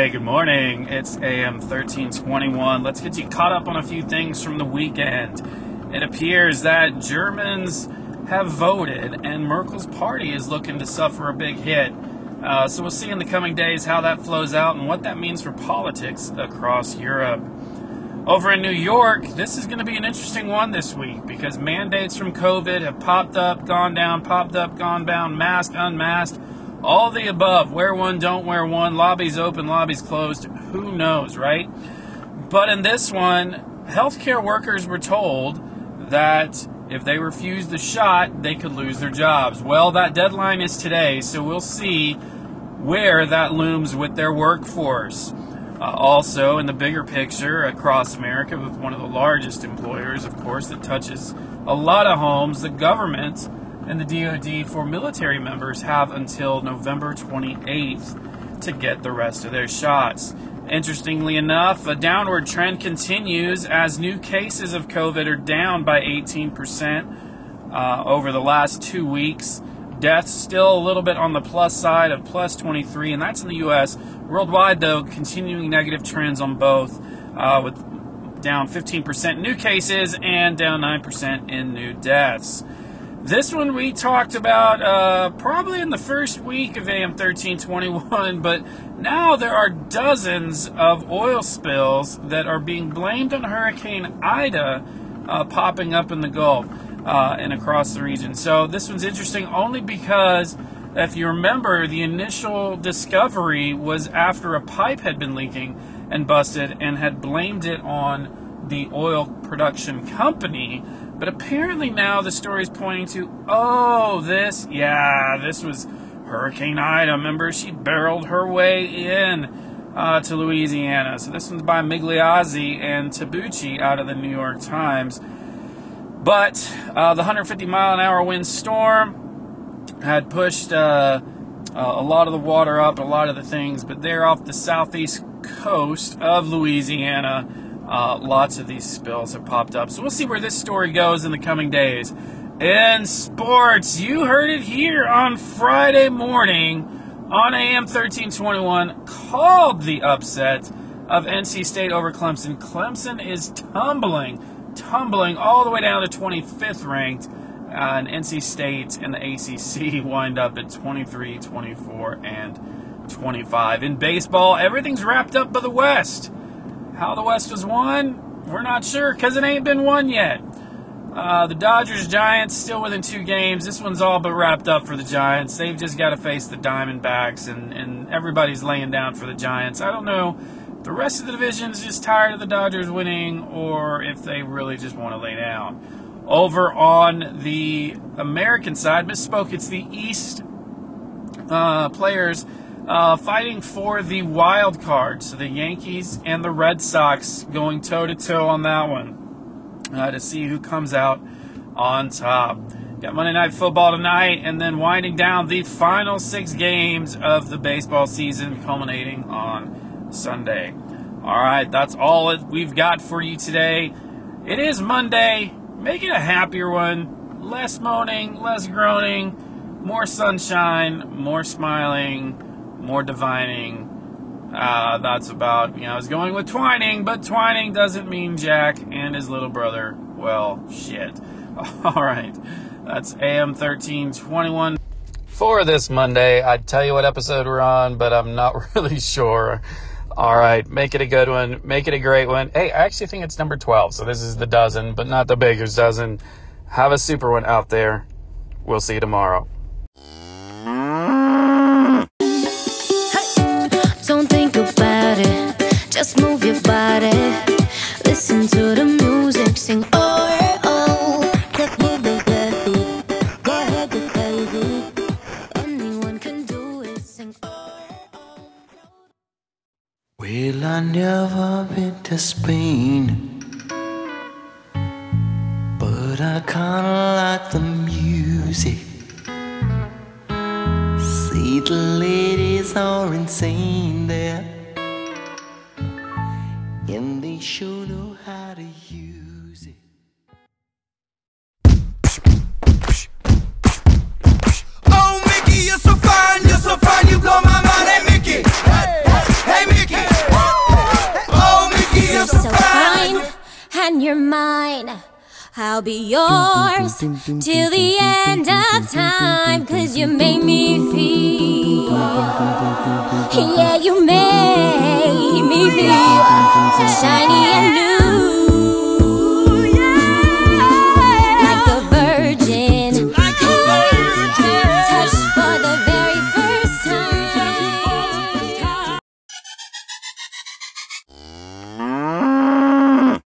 Hey, good morning. It's AM 1321. Let's get you caught up on a few things from the weekend. It appears that Germans have voted and Merkel's party is looking to suffer a big hit. Uh, so we'll see in the coming days how that flows out and what that means for politics across Europe. Over in New York, this is going to be an interesting one this week because mandates from COVID have popped up, gone down, popped up, gone down, masked, unmasked, all the above. Wear one, don't wear one, lobbies open, lobbies closed. Who knows, right? But in this one, healthcare workers were told that if they refuse the shot, they could lose their jobs. Well, that deadline is today, so we'll see where that looms with their workforce. Uh, also, in the bigger picture, across America, with one of the largest employers, of course, that touches a lot of homes, the government and the DoD for military members have until November 28th to get the rest of their shots. Interestingly enough, a downward trend continues as new cases of COVID are down by 18% uh, over the last two weeks. Deaths still a little bit on the plus side of plus 23, and that's in the U.S. Worldwide, though, continuing negative trends on both, uh, with down 15% new cases and down 9% in new deaths. This one we talked about uh, probably in the first week of AM 1321, but now there are dozens of oil spills that are being blamed on Hurricane Ida uh, popping up in the Gulf uh, and across the region. So this one's interesting only because if you remember, the initial discovery was after a pipe had been leaking and busted and had blamed it on the oil production company. But apparently now the story is pointing to, oh, this, yeah, this was Hurricane Ida. Remember, she barreled her way in uh, to Louisiana. So this one's by Migliozzi and Tabuchi out of the New York Times. But uh, the 150 mile an hour wind storm had pushed uh, a lot of the water up, a lot of the things, but they're off the southeast coast of Louisiana. Uh, lots of these spills have popped up. So we'll see where this story goes in the coming days. In sports, you heard it here on Friday morning on AM 1321, called the upset of NC State over Clemson. Clemson is tumbling tumbling all the way down to 25th ranked. Uh, and NC State and the ACC wind up at 23, 24, and 25. In baseball, everything's wrapped up by the West. How the West was won, we're not sure because it ain't been won yet. Uh, the Dodgers Giants still within two games. This one's all but wrapped up for the Giants. They've just got to face the Diamondbacks, and, and everybody's laying down for the Giants. I don't know the rest of the division is just tired of the Dodgers winning, or if they really just want to lay down. Over on the American side, misspoke, it's the East uh, players uh, fighting for the wild card. So the Yankees and the Red Sox going toe to toe on that one uh, to see who comes out on top. Got Monday Night Football tonight, and then winding down the final six games of the baseball season, culminating on Sunday. All right, that's all we've got for you today. It is Monday. Make it a happier one. Less moaning, less groaning, more sunshine, more smiling, more divining. Uh, that's about, you know, I was going with Twining, but Twining doesn't mean Jack and his little brother. Well, shit. All right. That's AM 1321. For this Monday, I'd tell you what episode we're on, but I'm not really sure. All right, make it a good one. Make it a great one. Hey, I actually think it's number 12. So this is the dozen, but not the baker's dozen. Have a super one out there. We'll see you tomorrow. Just move your body. Listen to the music. Sing oh, oh. Go ahead. Anyone can do it. Sing oh, oh. Well, I never been to Spain, but I kinda like the music. See, the ladies are insane there, you're mine. I'll be yours till the end of time, cause you make me feel.